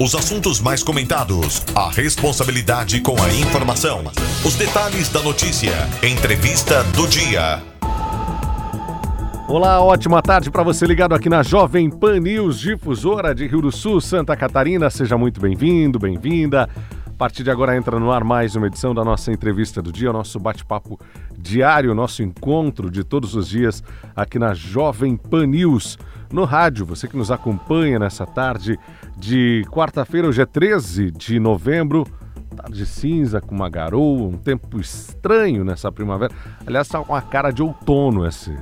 Os assuntos mais comentados, a responsabilidade com a informação, os detalhes da notícia, entrevista do dia. Olá, ótima tarde para você ligado aqui na Jovem Pan News Difusora de Rio do Sul, Santa Catarina. Seja muito bem-vindo, bem-vinda. A partir de agora entra no ar mais uma edição da nossa entrevista do dia, o nosso bate-papo diário, nosso encontro de todos os dias aqui na Jovem Pan News no rádio. Você que nos acompanha nessa tarde de quarta-feira, hoje é 13 de novembro. Tarde cinza com uma garoa, um tempo estranho nessa primavera. Aliás, está com a cara de outono esse,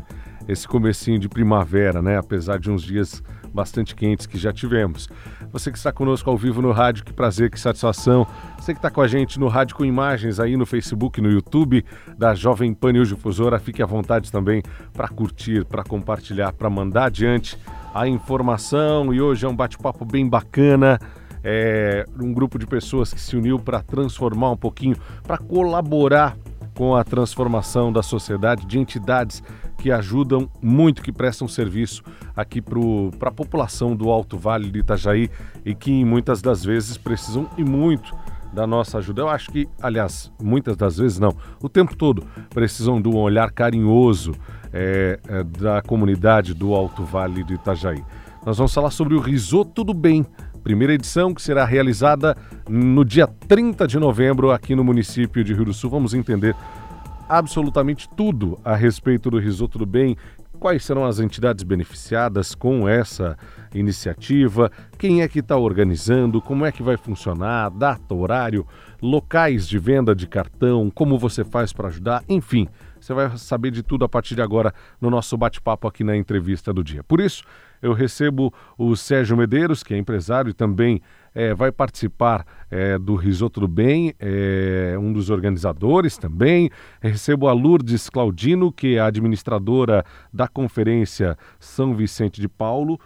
esse comecinho de primavera, né? Apesar de uns dias bastante quentes que já tivemos. Você que está conosco ao vivo no rádio, que prazer, que satisfação. Você que está com a gente no rádio com imagens aí no Facebook, no YouTube da Jovem Pan News Difusora, fique à vontade também para curtir, para compartilhar, para mandar adiante a informação. E hoje é um bate-papo bem bacana. É um grupo de pessoas que se uniu para transformar um pouquinho, para colaborar com a transformação da sociedade, de entidades que ajudam muito, que prestam serviço aqui para a população do Alto Vale de Itajaí e que muitas das vezes precisam e muito da nossa ajuda. Eu acho que, aliás, muitas das vezes não, o tempo todo precisam de um olhar carinhoso é, é, da comunidade do Alto Vale de Itajaí. Nós vamos falar sobre o Risoto do Bem, primeira edição que será realizada no dia 30 de novembro aqui no município de Rio do Sul. Vamos entender absolutamente tudo a respeito do Risoto do Bem, quais serão as entidades beneficiadas com essa iniciativa, quem é que está organizando, como é que vai funcionar, data, horário, locais de venda de cartão, como você faz para ajudar, enfim. Você vai saber de tudo a partir de agora no nosso bate-papo aqui na entrevista do dia. Por isso, eu recebo o Sérgio Medeiros, que é empresário e também é, vai participar é, do Risoto do Bem, é um dos organizadores também. Recebo a Lourdes Claudino, que é administradora da Conferência São Vicente de Paulo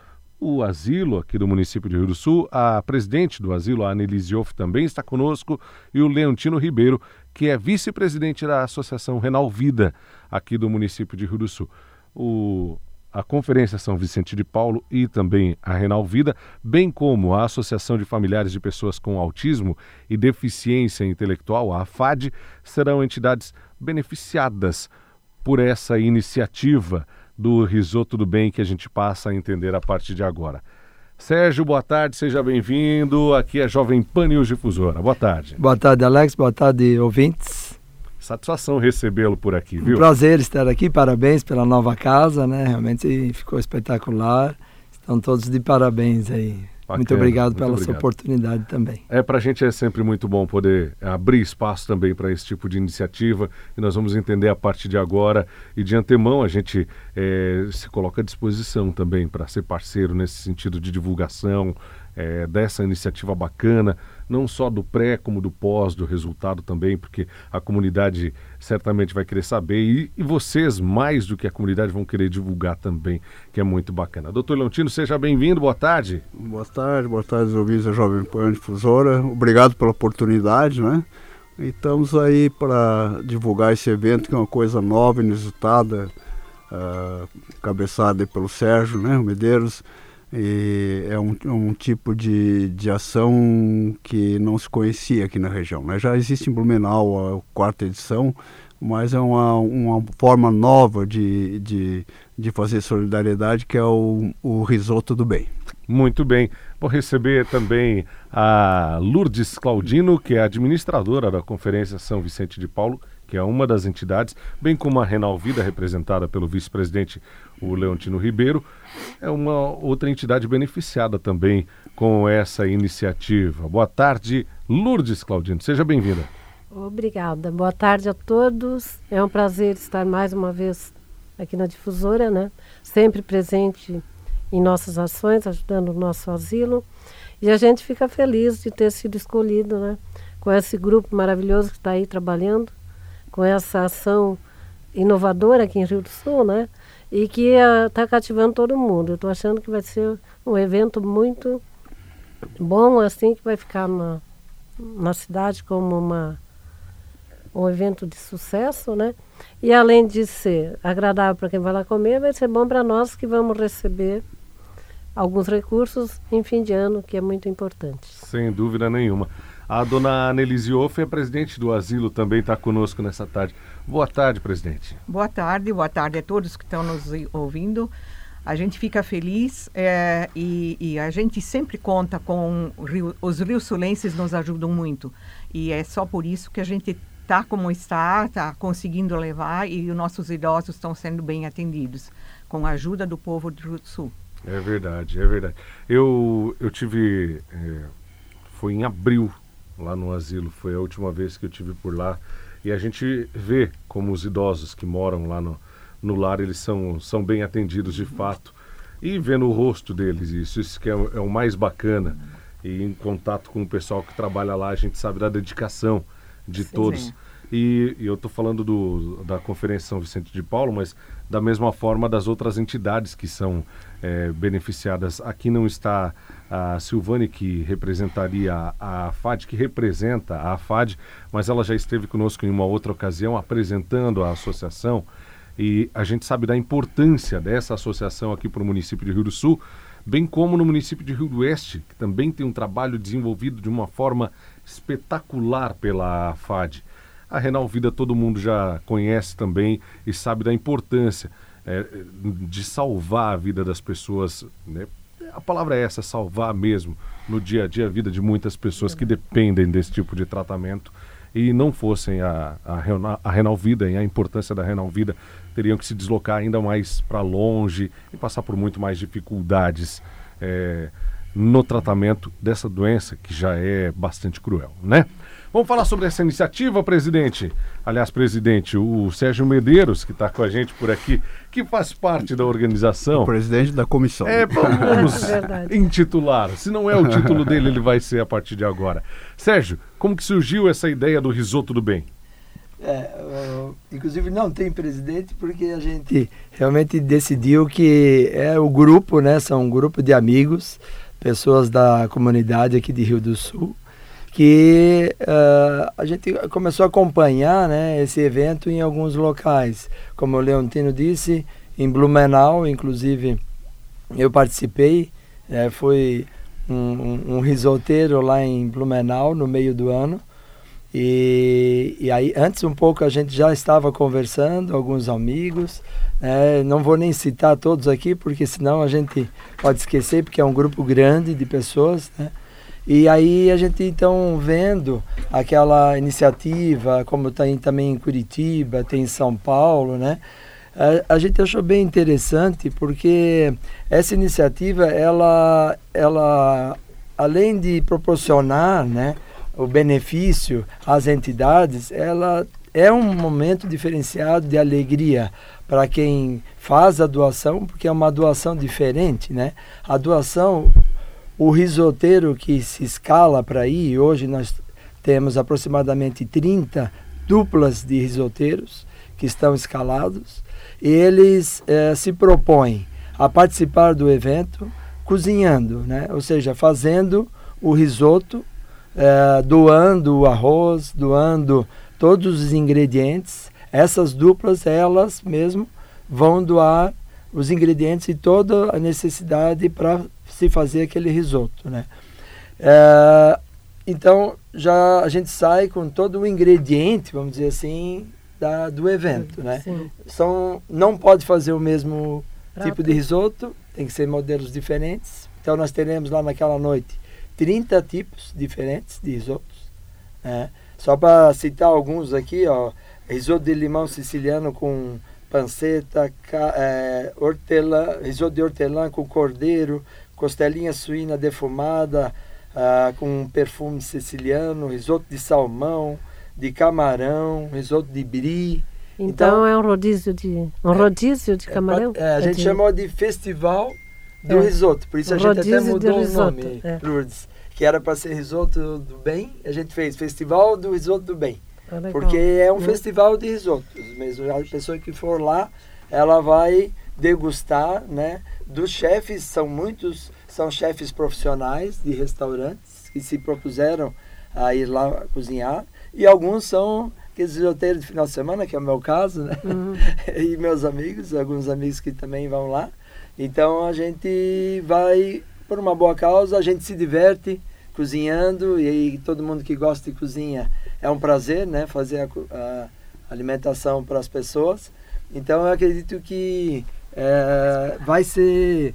o asilo aqui do município de Rio do Sul. A presidente do asilo, a Annelise Off, também está conosco. E o Leontino Ribeiro, que é vice-presidente da Associação Renal Vida aqui do município de Rio do Sul. O, a Conferência São Vicente de Paulo e também a Renal Vida, bem como a Associação de Familiares de Pessoas com Autismo e Deficiência Intelectual, a AFAD, serão entidades beneficiadas por essa iniciativa do Risoto do Bem que a gente passa a entender a partir de agora. Sérgio, boa tarde, seja bem-vindo. Aqui é Jovem Pan News Difusora. Boa tarde. Boa tarde, Alex. Boa tarde, ouvintes. Satisfação recebê-lo por aqui, viu? Um prazer estar aqui. Parabéns pela nova casa, né? Realmente ficou espetacular. Estão todos de parabéns aí. Bacana, muito obrigado muito pela obrigado. sua oportunidade também. É, para a gente é sempre muito bom poder abrir espaço também para esse tipo de iniciativa e nós vamos entender a partir de agora e de antemão a gente é, se coloca à disposição também para ser parceiro nesse sentido de divulgação, é, dessa iniciativa bacana, não só do pré como do pós, do resultado também, porque a comunidade certamente vai querer saber e, e vocês, mais do que a comunidade, vão querer divulgar também, que é muito bacana. Doutor Leontino, seja bem-vindo, boa tarde. Boa tarde, boa tarde, ouvintes da Jovem Pan Difusora. Obrigado pela oportunidade, né? E estamos aí para divulgar esse evento, que é uma coisa nova, inusitada, uh, cabeçada pelo Sérgio né, Medeiros. E é um, um, tipo de, de ação que não se conhecia aqui na região. Né? Já existe em Blumenau a quarta edição, mas é uma, uma forma nova de, de, de fazer solidariedade que é o, o risoto do bem. Muito bem. Vou receber também a Lourdes Claudino, que é administradora da Conferência São Vicente de Paulo, que é uma das entidades, bem como a Renal Vida, representada pelo vice-presidente o Leontino Ribeiro, é uma outra entidade beneficiada também com essa iniciativa. Boa tarde, Lourdes Claudino, seja bem-vinda. Obrigada, boa tarde a todos. É um prazer estar mais uma vez aqui na Difusora, né? Sempre presente em nossas ações, ajudando o nosso asilo. E a gente fica feliz de ter sido escolhido, né? Com esse grupo maravilhoso que está aí trabalhando com essa ação inovadora aqui em Rio do Sul, né? E que está uh, cativando todo mundo. Eu estou achando que vai ser um evento muito bom, assim, que vai ficar na, na cidade como uma, um evento de sucesso, né? E além de ser agradável para quem vai lá comer, vai ser bom para nós que vamos receber alguns recursos em fim de ano, que é muito importante. Sem dúvida nenhuma. A dona Annelise Off é presidente do asilo, também está conosco nessa tarde. Boa tarde, presidente. Boa tarde, boa tarde a todos que estão nos ouvindo. A gente fica feliz é, e, e, a gente sempre conta com rio, os nos ajudam muito e é só por isso que a gente está como está, está conseguindo levar e os nossos idosos estão sendo bem atendidos com a ajuda do povo do Rio do Sul. É verdade, é verdade. Eu, eu tive. É, foi em abril lá no asilo, foi a última vez que eu tive por lá. E a gente vê como os idosos que moram lá no, no lar, eles são, são bem atendidos de fato. E vendo o rosto deles, isso, isso que é, é o mais bacana. E em contato com o pessoal que trabalha lá, a gente sabe da dedicação de sim, todos. E, e, eu estou falando do, da Conferência São Vicente de Paulo, mas da mesma forma das outras entidades que são é, beneficiadas. Aqui não está a Silvane, que representaria a, FAD, que representa a FAD, mas ela já esteve conosco em uma outra ocasião apresentando a associação. E a gente sabe da importância dessa associação aqui para o município de Rio do Sul, bem como no município de Rio do Oeste, que também tem um trabalho desenvolvido de uma forma espetacular pela FAD. A Renal Vida todo mundo já conhece também e sabe da importância é, de salvar a vida das pessoas. Né? A palavra é essa, salvar mesmo, no dia a dia, a vida de muitas pessoas que dependem desse tipo de tratamento e não fossem a, a, a Renal Vida e a importância da Renal Vida, teriam que se deslocar ainda mais para longe e passar por muito mais dificuldades é, no tratamento dessa doença que já é bastante cruel, né? Vamos falar sobre essa iniciativa, presidente. Aliás, presidente, o Sérgio Medeiros, que está com a gente por aqui, que faz parte da organização. O presidente da comissão. É, vamos é intitular. Se não é o título dele, ele vai ser a partir de agora. Sérgio, como que surgiu essa ideia do risoto do bem? É, uh, inclusive não tem presidente porque a gente realmente decidiu que é o grupo, né? São um grupo de amigos, pessoas da comunidade aqui de Rio do Sul que uh, a gente começou a acompanhar né, esse evento em alguns locais. Como o Leontino disse, em Blumenau, inclusive, eu participei. É, foi um, um, um risoteiro lá em Blumenau, no meio do ano. E, e aí, antes um pouco, a gente já estava conversando, alguns amigos. É, não vou nem citar todos aqui, porque senão a gente pode esquecer, porque é um grupo grande de pessoas, né? E aí a gente então vendo aquela iniciativa, como tem também em Curitiba, tem em São Paulo, né? A, a gente achou bem interessante porque essa iniciativa, ela, ela além de proporcionar, né, o benefício às entidades, ela é um momento diferenciado de alegria para quem faz a doação, porque é uma doação diferente, né? A doação o risoteiro que se escala para ir, hoje nós temos aproximadamente 30 duplas de risoteiros que estão escalados, e eles eh, se propõem a participar do evento cozinhando, né? ou seja, fazendo o risoto, eh, doando o arroz, doando todos os ingredientes. Essas duplas, elas mesmo, vão doar os ingredientes e toda a necessidade para se fazer aquele risoto, né? É, então já a gente sai com todo o ingrediente, vamos dizer assim, da, do evento, né? Sim. São, não pode fazer o mesmo Prato. tipo de risoto, tem que ser modelos diferentes. Então nós teremos lá naquela noite 30 tipos diferentes de risotos. Né? Só para citar alguns aqui, ó, risoto de limão siciliano com panceta, é, hortelã, risoto de hortelã com cordeiro, costelinha suína defumada ah, com um perfume siciliano, risoto de salmão, de camarão, risoto de brie. Então, então é um rodízio de um é, rodízio de é, camarão. É, a gente de... chamou de festival do é. risoto, por isso a gente até mudou o nome, é. Lourdes, que era para ser risoto do bem, a gente fez festival do risoto do bem, ah, porque é um hum. festival de risotos mesmo. A pessoa que for lá, ela vai degustar, né? Dos chefes, são muitos, são chefes profissionais de restaurantes que se propuseram a ir lá cozinhar e alguns são aqueles roteiros de final de semana, que é o meu caso, né? Uhum. e meus amigos, alguns amigos que também vão lá. Então a gente vai por uma boa causa, a gente se diverte, cozinhando e todo mundo que gosta de cozinha é um prazer, né? Fazer a, a alimentação para as pessoas. Então eu acredito que é, vai ser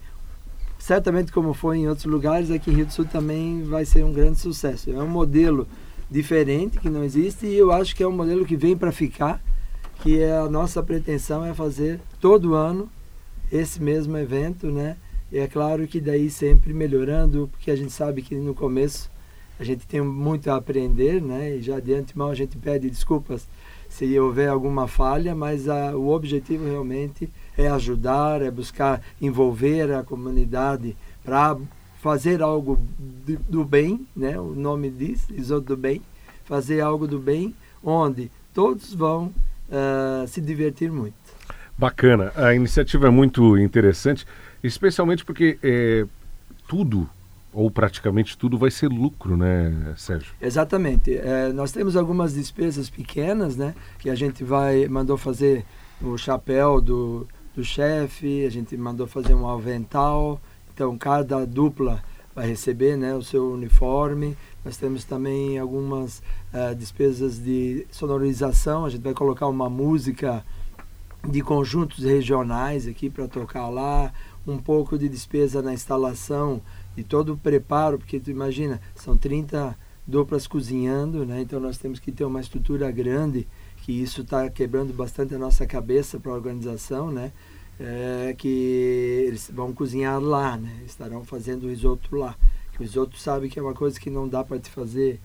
certamente como foi em outros lugares, aqui em Rio do Sul também vai ser um grande sucesso. É um modelo diferente que não existe e eu acho que é um modelo que vem para ficar, que é a nossa pretensão é fazer todo ano esse mesmo evento, né? E é claro que daí sempre melhorando, porque a gente sabe que no começo a gente tem muito a aprender, né? E já de antemão a gente pede desculpas se houver alguma falha, mas a, o objetivo realmente é ajudar, é buscar envolver a comunidade para fazer algo do bem, né? O nome diz, Isoto do bem, fazer algo do bem, onde todos vão uh, se divertir muito. Bacana, a iniciativa é muito interessante, especialmente porque é, tudo ou praticamente tudo vai ser lucro, né, Sérgio? Exatamente. É, nós temos algumas despesas pequenas, né, que a gente vai mandou fazer o chapéu do, do chefe, a gente mandou fazer um avental. Então cada dupla vai receber, né, o seu uniforme. Nós temos também algumas uh, despesas de sonorização. A gente vai colocar uma música de conjuntos regionais aqui para tocar lá, um pouco de despesa na instalação de todo o preparo, porque tu imagina, são 30 duplas cozinhando, né? Então nós temos que ter uma estrutura grande, que isso está quebrando bastante a nossa cabeça para a organização, né? É, que eles vão cozinhar lá, né? Estarão fazendo o risoto lá. O risoto sabe que é uma coisa que não dá para te fazer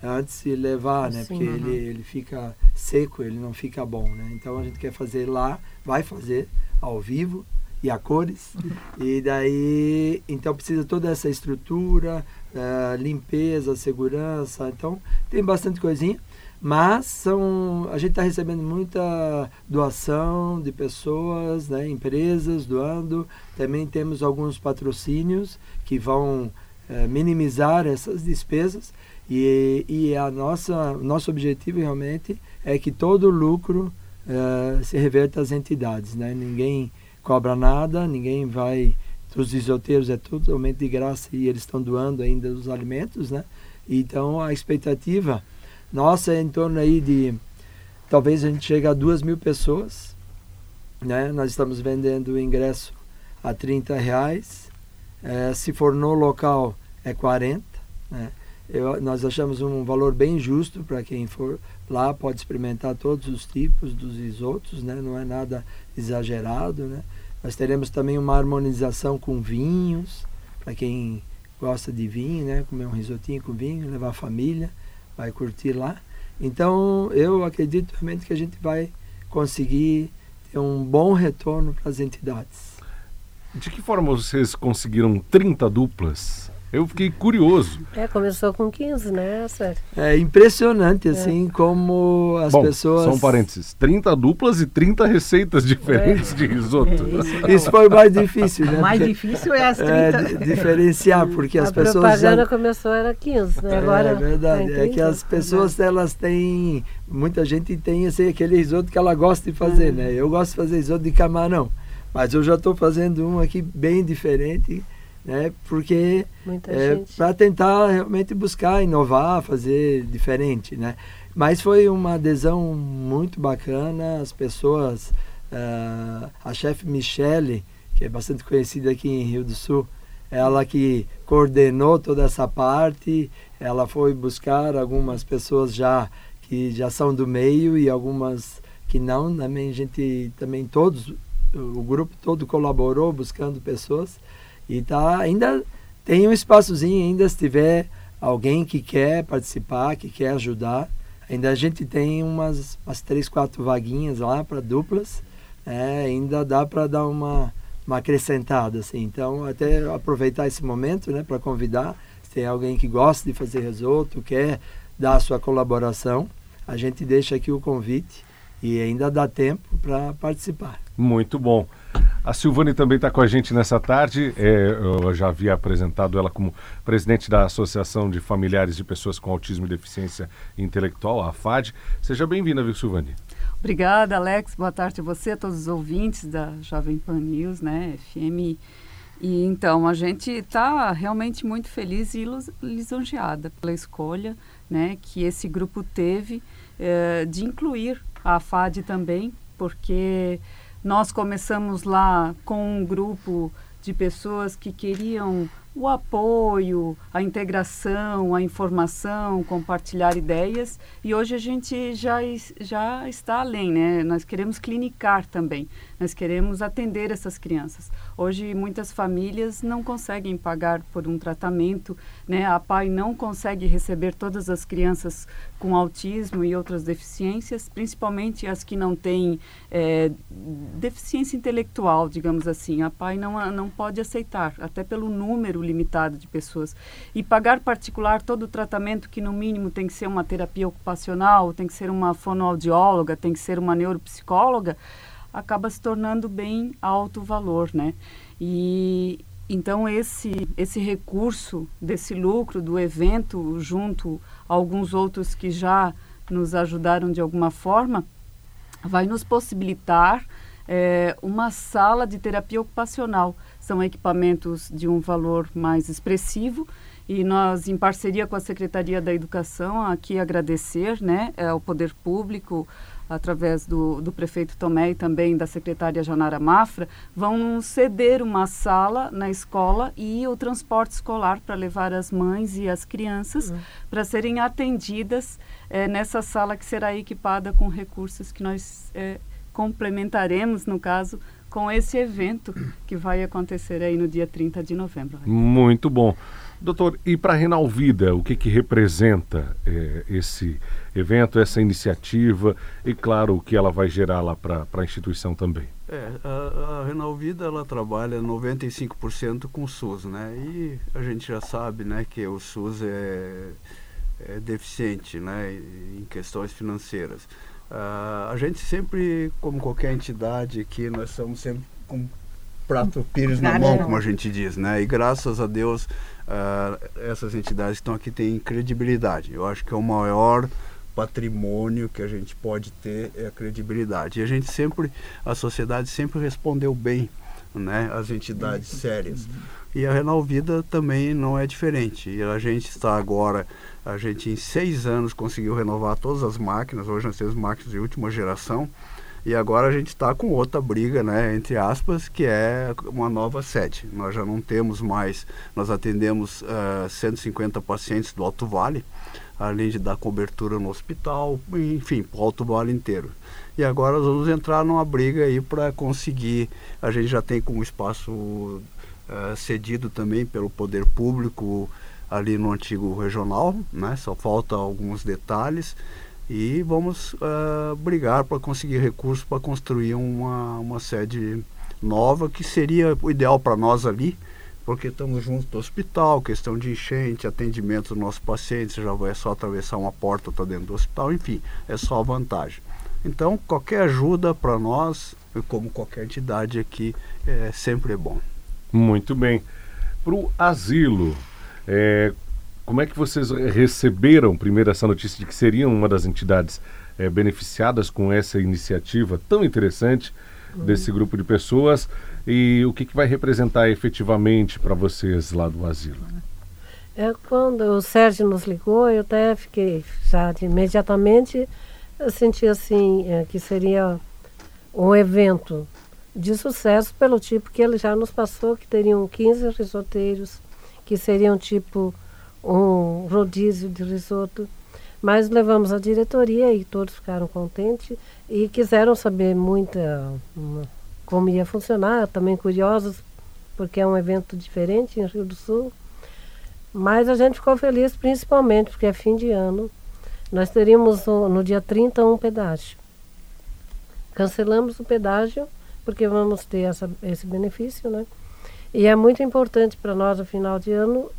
antes de levar, né? Sim, porque uhum. ele, ele fica seco, ele não fica bom, né? Então a gente quer fazer lá, vai fazer ao vivo, e a cores. E daí, então precisa toda essa estrutura, uh, limpeza, segurança. Então tem bastante coisinha. Mas são, a gente está recebendo muita doação de pessoas, né, empresas doando. Também temos alguns patrocínios que vão uh, minimizar essas despesas. E, e a nossa nosso objetivo realmente é que todo o lucro uh, se reverta às entidades. Né? Ninguém cobra nada, ninguém vai. Os isoteiros é totalmente de graça e eles estão doando ainda os alimentos, né? Então a expectativa nossa é em torno aí de talvez a gente chegue a duas mil pessoas, né? Nós estamos vendendo o ingresso a 30 reais, é, se for no local é 40, né? Eu, nós achamos um valor bem justo para quem for lá pode experimentar todos os tipos dos isotos, né? Não é nada exagerado, né? Nós teremos também uma harmonização com vinhos, para quem gosta de vinho, né? Comer um risotinho com vinho, levar a família, vai curtir lá. Então, eu acredito realmente que a gente vai conseguir ter um bom retorno para as entidades. De que forma vocês conseguiram 30 duplas? Eu fiquei curioso. É, começou com 15, né, Sérgio? É impressionante, assim, é. como as Bom, pessoas... só um parênteses, 30 duplas e 30 receitas diferentes é. de risoto. É, isso, foi o mais difícil, né? O mais difícil é as 30. É, diferenciar, porque as A pessoas... A propaganda já... começou, era 15, né? Agora é verdade, 30, é que as pessoas, elas têm... Muita gente tem assim, aquele risoto que ela gosta de fazer, né? Eu gosto de fazer risoto de camarão, mas eu já estou fazendo um aqui bem diferente né? Porque é, para tentar realmente buscar inovar, fazer diferente, né? Mas foi uma adesão muito bacana, as pessoas, uh, a chefe Michele, que é bastante conhecida aqui em Rio do Sul, ela que coordenou toda essa parte, ela foi buscar algumas pessoas já que já são do meio e algumas que não, também a gente também todos o grupo todo colaborou buscando pessoas e tá, ainda tem um espaçozinho, ainda se tiver alguém que quer participar, que quer ajudar. Ainda a gente tem umas, umas três, quatro vaguinhas lá para duplas. É, ainda dá para dar uma, uma acrescentada, assim. Então, até aproveitar esse momento, né, para convidar. Se tem alguém que gosta de fazer risoto, quer dar a sua colaboração, a gente deixa aqui o convite e ainda dá tempo para participar. Muito bom. A Silvane também está com a gente nessa tarde. É, eu já havia apresentado ela como presidente da Associação de Familiares de Pessoas com Autismo e Deficiência Intelectual, a AFAD. Seja bem-vinda, viu, Silvane? Obrigada, Alex. Boa tarde a você, a todos os ouvintes da Jovem Pan News, né, FM E então a gente está realmente muito feliz e lisonjeada pela escolha né, que esse grupo teve eh, de incluir a FAD também, porque nós começamos lá com um grupo de pessoas que queriam o apoio, a integração, a informação, compartilhar ideias. E hoje a gente já, já está além, né? Nós queremos clinicar também, nós queremos atender essas crianças. Hoje muitas famílias não conseguem pagar por um tratamento, né? A PAI não consegue receber todas as crianças com autismo e outras deficiências, principalmente as que não têm é, deficiência intelectual, digamos assim. A PAI não, não pode aceitar, até pelo número limitado de pessoas. E pagar particular todo o tratamento, que no mínimo tem que ser uma terapia ocupacional, tem que ser uma fonoaudióloga, tem que ser uma neuropsicóloga, acaba se tornando bem alto valor, né? E então esse esse recurso desse lucro do evento junto a alguns outros que já nos ajudaram de alguma forma vai nos possibilitar é, uma sala de terapia ocupacional. São equipamentos de um valor mais expressivo e nós, em parceria com a Secretaria da Educação, aqui agradecer né, ao Poder Público, através do, do prefeito Tomé e também da secretária Janara Mafra, vão ceder uma sala na escola e o transporte escolar para levar as mães e as crianças uhum. para serem atendidas é, nessa sala que será equipada com recursos que nós é, complementaremos, no caso, com esse evento que vai acontecer aí no dia 30 de novembro. Muito bom. Doutor, e para a Renalvida, o que, que representa é, esse evento, essa iniciativa e, claro, o que ela vai gerar lá para a instituição também? É, a, a Renalvida ela trabalha 95% com o SUS, né? E a gente já sabe, né, que o SUS é, é deficiente, né, em questões financeiras. Uh, a gente sempre, como qualquer entidade aqui, nós estamos sempre com prato pires na mão, como a gente diz, né? E graças a Deus uh, essas entidades que estão aqui têm credibilidade. Eu acho que é o maior patrimônio que a gente pode ter é a credibilidade. E a gente sempre, a sociedade sempre respondeu bem, né? As entidades sérias. E a Renal Vida também não é diferente. E a gente está agora, a gente em seis anos conseguiu renovar todas as máquinas. Hoje nós temos máquinas de última geração. E agora a gente está com outra briga, né, entre aspas, que é uma nova sede. Nós já não temos mais, nós atendemos uh, eh, 150 pacientes do Alto Vale, além de dar cobertura no hospital, enfim, para o Alto Vale inteiro. E agora nós vamos entrar numa briga aí para conseguir, a gente já tem como espaço uh, cedido também pelo poder público ali no antigo regional, né? Só falta alguns detalhes e vamos uh, brigar para conseguir recursos para construir uma, uma sede nova que seria o ideal para nós ali, porque estamos junto do hospital, questão de enchente, atendimento dos nossos pacientes, já vai só atravessar uma porta, está dentro do hospital, enfim, é só vantagem. Então, qualquer ajuda para nós, como qualquer entidade aqui, é sempre é bom. Muito bem. Para o asilo, é, como é que vocês receberam primeiro essa notícia de que seriam uma das entidades é, beneficiadas com essa iniciativa tão interessante uhum. desse grupo de pessoas e o que, que vai representar efetivamente para vocês lá do asilo? É, quando o Sérgio nos ligou, eu até fiquei já imediatamente eu senti assim é, que seria um evento de sucesso pelo tipo que ele já nos passou, que teriam 15 risoteiros, que seriam tipo um rodízio de risoto. Mas levamos a diretoria e todos ficaram contentes e quiseram saber muito como ia funcionar, também curiosos, porque é um evento diferente em Rio do Sul. Mas a gente ficou feliz principalmente porque é fim de ano. Nós teríamos no dia 30 um pedágio. Cancelamos o pedágio porque vamos ter essa, esse benefício, né? E é muito importante para nós, no final de ano,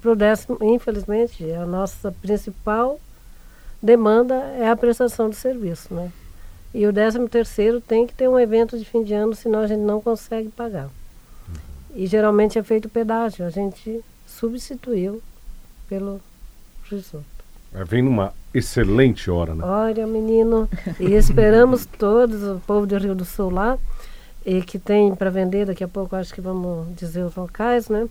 para o décimo, infelizmente, a nossa principal demanda é a prestação de serviço, né? E o décimo terceiro tem que ter um evento de fim de ano, senão a gente não consegue pagar. E geralmente é feito pedágio, a gente substituiu pelo risoto. Vem numa excelente hora, né? Olha, menino, e esperamos todos, o povo do Rio do Sul lá, e que tem para vender, daqui a pouco acho que vamos dizer os locais, né?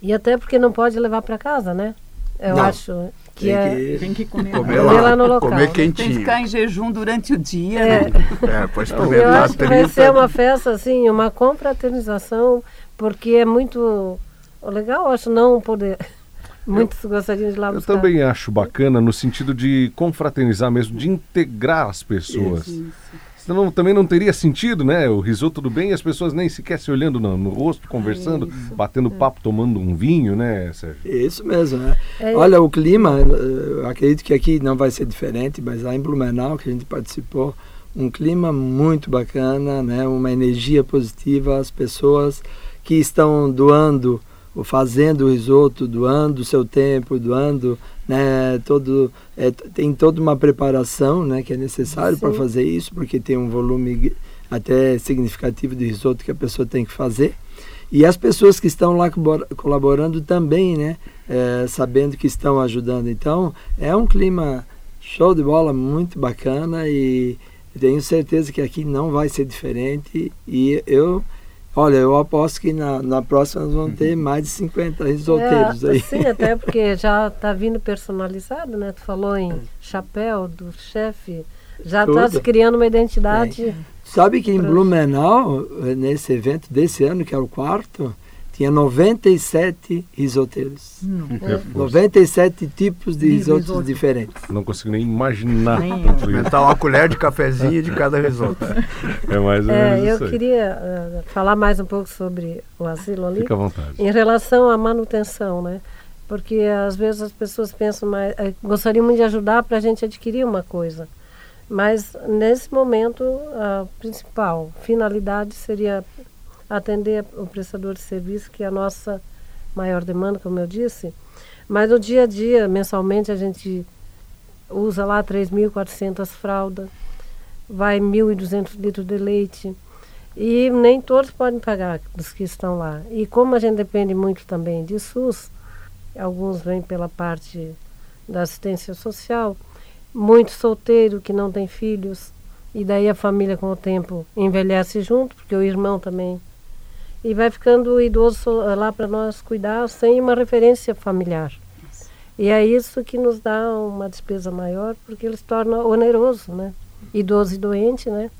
E até porque não pode levar para casa, né? Eu Não. acho que Tem é que- Tem que comer. Comer Comer lá no local, Comer né? Tem que quentinho. ficar em jejum durante o dia, É. né? É, pode Eu experimentar acho que vai 30. ser uma festa, assim, uma confraternização, porque é muito legal, eu acho, não poder. Muitos gostariam de lá Eu buscar. também acho bacana no sentido de confraternizar mesmo, de integrar as pessoas. Senão também não teria sentido, né? O risoto tudo bem e as pessoas nem sequer se olhando no, no rosto, conversando, Isso. batendo papo, tomando um vinho, né, Sérgio? Isso mesmo, né? É, Olha, o clima, eh, eu acredito que aqui não vai ser diferente, mas lá em Blumenau, que a gente participou, um clima muito bacana, né? Uma energia positiva, as pessoas que estão doando, fazendo o risoto, doando o seu tempo, doando, né? Todo, é, tem toda uma preparação, né? Que é necessário para fazer isso, porque tem um volume até significativo de risoto que a pessoa tem que fazer. E as pessoas que estão lá colabor- colaborando também, né? é, sabendo que estão ajudando. Então, é um clima show de bola, muito bacana e tenho certeza que aqui não vai ser diferente. E eu, olha, eu aposto que na, na próxima nós vamos ter mais de 50 risoteiros é, aí. Sim, até porque já está vindo personalizado, né? Tu falou em chapéu do chefe, já está se criando uma identidade. Sabe que em Blumenau, nesse evento desse ano, que é o quarto, tinha 97 risoteiros. É, força. 97 tipos de De risotos risoto. diferentes. Não consigo nem imaginar. Nem. Experimentar uma colher de cafezinho de cada risoto. É mais ou É, menos eu isso aí. queria eh, falar mais um pouco sobre o asilo ali. Fica à vontade. Em relação à manutenção, né? Porque às vezes as pessoas pensam, mas eh, gostariam muito de ajudar para a gente adquirir uma coisa. Mas nesse momento a principal finalidade seria atender o prestador de serviço, que é a nossa maior demanda, como eu disse. Mas no dia a dia, mensalmente, a gente usa lá 3.400 fraldas, vai 1.200 litros de leite. E nem todos podem pagar dos que estão lá. E como a gente depende muito também de SUS, alguns vêm pela parte da assistência social, muito solteiro que não tem filhos, e daí a família com o tempo envelhece junto, porque o irmão também. E vai ficando o idoso so- lá para nós cuidar sem uma referência familiar. E é isso que nos dá uma despesa maior, porque ele se torna oneroso, né? Idoso e doente, né?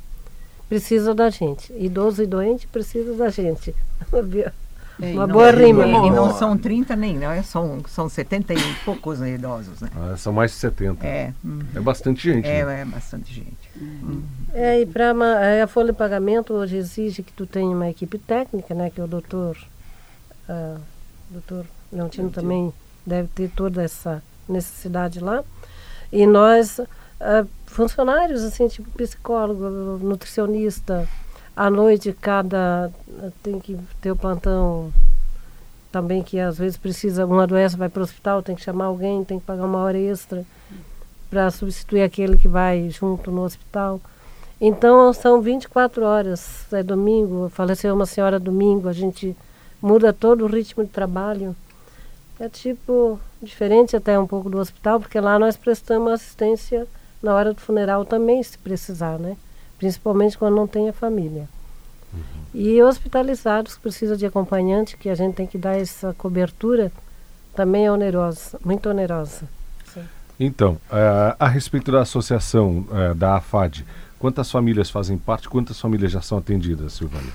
Precisa da gente. Idoso e doente precisa da gente. É, e Uma não- boa rima. E, e não são 30 nem, né? São, são 70 e poucos né, idosos, né? Ah, são mais de 70. É, É, hum, bastante gente. é, né? é bastante gente. É, e para a folha de pagamento hoje exige que tu tenha uma equipe técnica, né? Que o doutor, ah, doutor Leontino também deve ter toda essa necessidade lá. E nós, ah, funcionários, assim, tipo psicólogo, nutricionista, à noite cada tem que ter o plantão também que às vezes precisa, uma doença vai para o hospital, tem que chamar alguém, tem que pagar uma hora extra para substituir aquele que vai junto no hospital. Então são 24 horas, é domingo, faleceu uma senhora domingo, a gente muda todo o ritmo de trabalho. É tipo diferente até um pouco do hospital, porque lá nós prestamos assistência na hora do funeral também, se precisar, né? Principalmente quando não tem a família. E hospitalizados que precisam de acompanhante, que a gente tem que dar essa cobertura, também é onerosa, muito onerosa. Então, ah, a respeito da associação ah, da AFAD, quantas famílias fazem parte, quantas famílias já são atendidas, Silvana?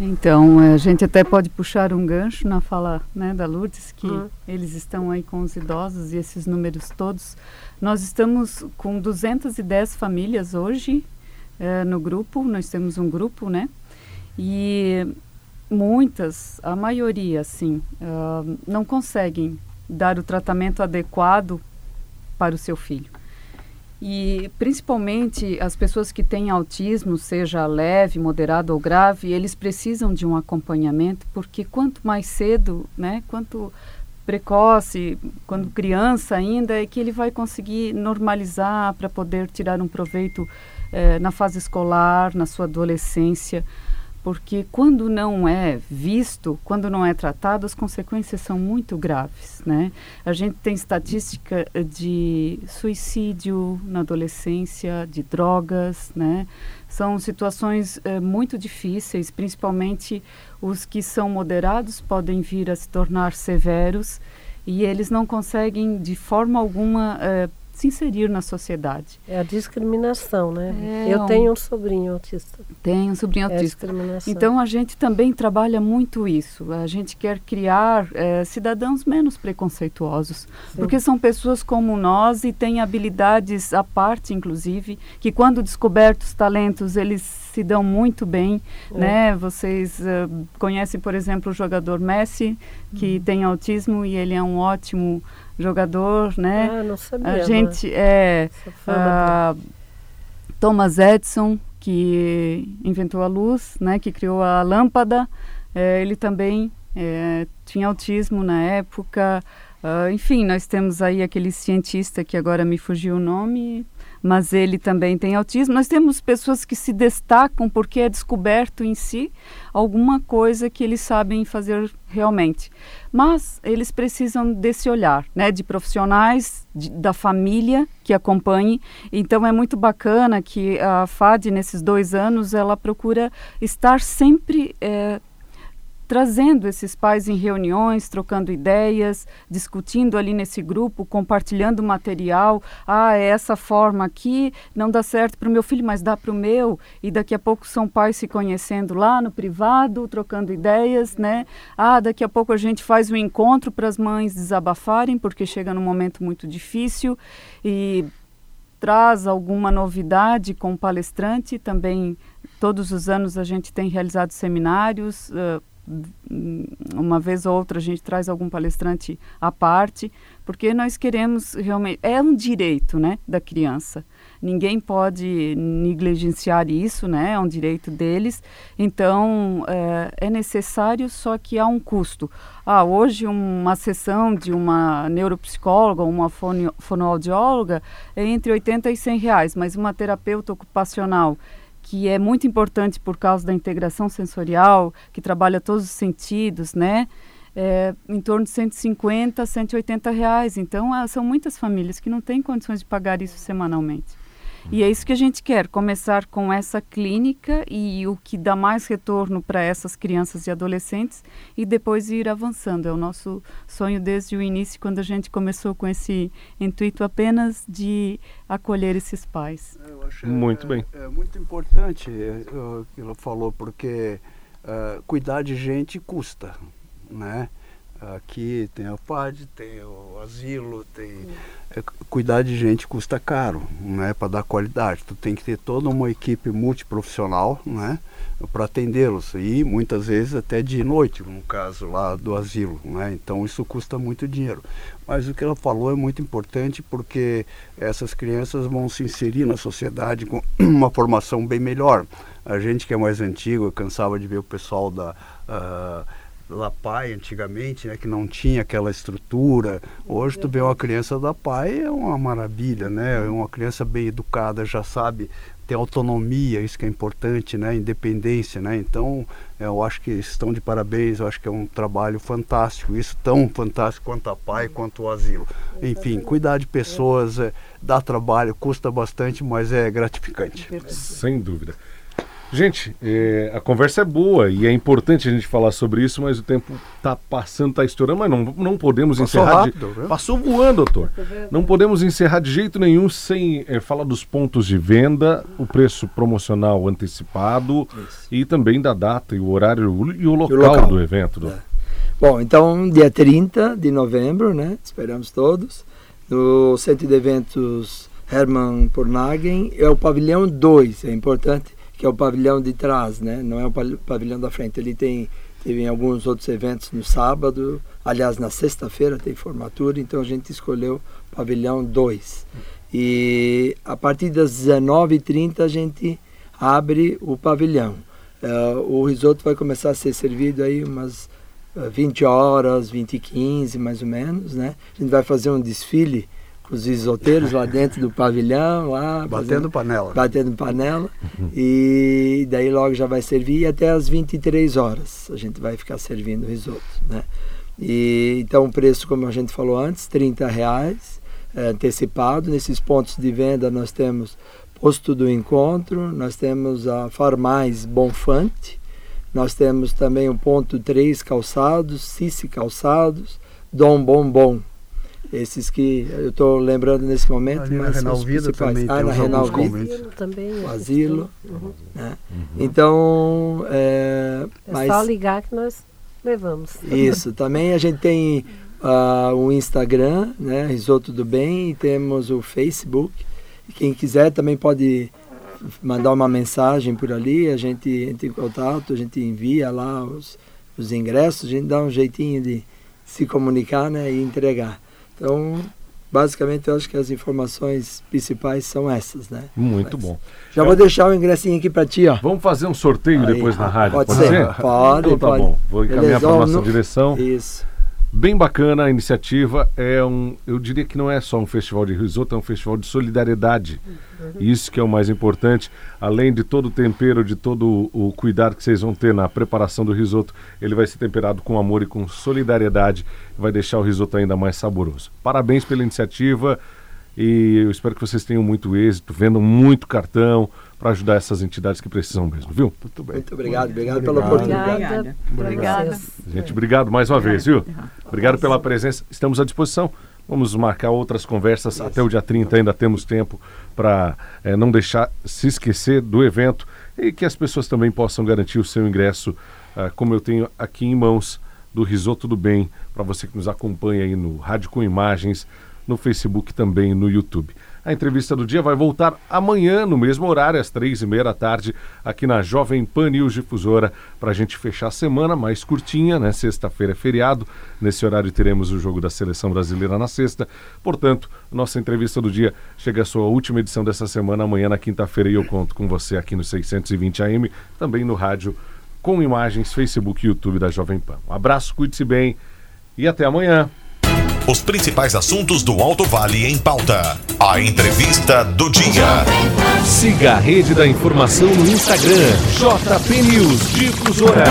Então, eh, a gente até pode puxar um gancho na fala né, da Lourdes, que Hum. eles estão aí com os idosos e esses números todos. Nós estamos com 210 famílias hoje eh, no grupo, nós temos um grupo, né? E muitas, a maioria, assim, ah, não conseguem dar o tratamento adequado para o seu filho. E principalmente as pessoas que têm autismo, seja leve, moderado ou grave, eles precisam de um acompanhamento, porque quanto mais cedo, né, quanto precoce, quando criança ainda, é que ele vai conseguir normalizar para poder tirar um proveito eh, na fase escolar, na sua adolescência, porque quando não é visto, quando não é tratado, as consequências são muito graves, né? A gente tem estatística de suicídio na adolescência, de drogas, né? São situações eh, muito difíceis, principalmente os que são moderados podem vir a se tornar severos e eles não conseguem de forma alguma eh, se inserir na sociedade. É a discriminação, né? É Eu tenho um sobrinho autista. Tem um sobrinho É autista. Então a gente também trabalha muito isso. A gente quer criar eh, cidadãos menos preconceituosos, porque são pessoas como nós e têm habilidades à parte, inclusive, que quando descobertos talentos eles se dão muito bem, É. né? Vocês eh, conhecem, por exemplo, o jogador Messi, que tem autismo e ele é um ótimo jogador, né? Ah, não sabia. a gente é ah, Thomas Edison, que inventou a luz, né, que criou a lâmpada, eh, ele também eh, tinha autismo na época. Ah, enfim, nós temos aí aquele cientista que agora me fugiu o nome, mas ele também tem autismo. Nós temos pessoas que se destacam porque é descoberto em si alguma coisa que eles sabem fazer realmente. Mas eles precisam desse olhar, né, de profissionais, de- da família que acompanhe. Então é muito bacana que a FAD nesses dois anos ela procura estar sempre eh, trazendo esses pais em reuniões, trocando ideias, discutindo ali nesse grupo, compartilhando material. Ah, é essa forma aqui não dá certo para o meu filho, mas dá para o meu. E daqui a pouco são pais se conhecendo lá no privado, trocando ideias, né? Ah, daqui a pouco a gente faz um encontro para as mães desabafarem, porque chega num momento muito difícil e traz alguma novidade com o palestrante também todos os anos a gente tem realizado seminários hum, uma vez ou outra a gente traz algum palestrante à parte porque nós queremos realmente é um direito né da criança. Ninguém pode negligenciar isso né é um direito deles. Então eh, é necessário só que há um custo. Ah hoje uma sessão de uma neuropsicóloga ou uma fonoaudióloga é entre 80 e 100 reais mas uma terapeuta ocupacional que é muito importante por causa da integração sensorial, que trabalha todos os sentidos, né? É, em torno de 150, 180 reais. Então, ah, são muitas famílias que não têm condições de pagar isso semanalmente. E é isso que a gente quer, começar com essa clínica e o que dá mais retorno para essas crianças e adolescentes e depois ir avançando. É o nosso sonho desde o início, quando a gente começou com esse intuito apenas de acolher esses pais. Eu acho Muito é, bem. É muito importante é, o que ela falou, porque é, cuidar de gente custa, né? Aqui tem a FAD, tem o asilo, tem... é, cuidar de gente custa caro, né? Para dar qualidade. Tu tem que ter toda uma equipe multiprofissional, né? Para atendê-los. E muitas vezes até de noite, no caso lá do asilo, né? Então isso custa muito dinheiro. Mas o que ela falou é muito importante porque essas crianças vão se inserir na sociedade com uma formação bem melhor. A gente que é mais antigo, cansava de ver o pessoal da ah, La Pai antigamente, né, que não tinha aquela estrutura. Hoje tu vê uma criança da Pai é uma maravilha, né? Uma criança bem educada já sabe ter autonomia, isso que é importante, né? Independência, né? Então, eu acho que estão de parabéns, eu acho que é um trabalho fantástico, isso tão fantástico quanto a pai, quanto o asilo. Enfim, cuidar de pessoas é, dá trabalho, custa bastante, mas é gratificante. Sem dúvida. Gente, é, a conversa é boa e é importante a gente falar sobre isso, mas o tempo está passando, está estourando, mas não, não podemos Passou encerrar. rápido, de... Passou voando, doutor. Não podemos encerrar de jeito nenhum sem é, falar dos pontos de venda, o preço promocional antecipado e também da data e o horário e o local, local. do evento. doutor. Bom, então dia 30 de novembro, né? Esperamos todos. No Centro de Eventos Hermann Pornagen, é o pavilhão 2, é importante, que é o pavilhão de trás, né? Não é o pavilhão da frente. Ele tem teve alguns outros eventos no sábado, aliás, na sexta-feira tem formatura, então a gente escolheu pavilhão 2. E a partir das 19h30 a gente abre o pavilhão. Eh, o risoto vai começar a ser servido aí umas eh, 20 horas, 20 e 15 mais ou menos, né? A gente vai fazer um desfile com os isoteiros lá dentro do pavilhão, lá Batendo fazendo- panela. batendo panela e daí logo já vai servir e até às 23 horas a gente vai ficar servindo risoto, né? E então o preço, como a gente falou antes, 30 reais é, antecipado. Nesses pontos de venda nós temos Posto do Encontro, nós temos a Farmais Bonfante, nós temos também o ponto 3 Calçados, Cici Calçados, Dom Bom Bom. Esses que eu estou lembrando nesse momento, Ali na mas são os Renalvida principais. também Ah, na conventos. Asilo também. O a asilo. Uhum. né? Então, é, É mas só ligar que nós levamos. isso. Também a gente tem ah, o Instagram, né, Risoto do Bem, e temos o Facebook. Quem quiser também pode mandar uma mensagem por ali, a gente entra em contato, a gente envia lá os, os ingressos, a gente dá um jeitinho de se comunicar né, e entregar. Então, basicamente, eu acho que as informações principais são essas, né? Muito Mas- bom. Já vou deixar o ingressinho aqui para ti, ó. Vamos fazer um sorteio Aí, depois na rádio, pode pode, ser? ser? Pode, então tá pode. bom. Vou encaminhar para nossa no- direção. Isso. Bem bacana a iniciativa. É um, eu diria que não é só um festival de risoto, é um festival de solidariedade. Isso que é o mais importante. Além de todo o tempero, de todo o, cuidado que vocês vão ter na preparação do risoto, ele vai ser temperado com amor e com solidariedade. Vai deixar o risoto ainda mais saboroso. Parabéns pela iniciativa e eu espero que vocês tenham muito êxito, vendam muito cartão para ajudar essas entidades que precisam mesmo, viu? Muito bem. Muito obrigado, obrigado pela Obrigado. oportunidade. Obrigada. Obrigada. Gente, obrigado mais uma vez, viu? Obrigado pela presença. Estamos à disposição. Vamos marcar outras conversas até o dia 30, ainda temos tempo para não deixar se esquecer do evento e que as pessoas também possam garantir o seu ingresso, ah, como eu tenho aqui em mãos, do Risoto do Bem, para você que nos acompanha aí no Rádio com Imagens, no Facebook e também no YouTube. A entrevista do dia vai voltar amanhã, no mesmo horário, às três e meia da tarde, aqui na Jovem Pan News Difusora, para a gente fechar a semana mais curtinha, né? Sexta-feira é feriado, nesse horário teremos o jogo da Seleção Brasileira na sexta. Portanto, nossa entrevista do dia chega à sua última edição dessa semana, amanhã na quinta-feira, e eu conto com você aqui no 620 AM, também no rádio, com imagens, Facebook e YouTube da Jovem Pan. Um abraço, cuide-se bem e até amanhã. Os principais assuntos do Alto Vale em pauta. A entrevista do dia. Siga a rede da informação no Instagram, JP News Difusora.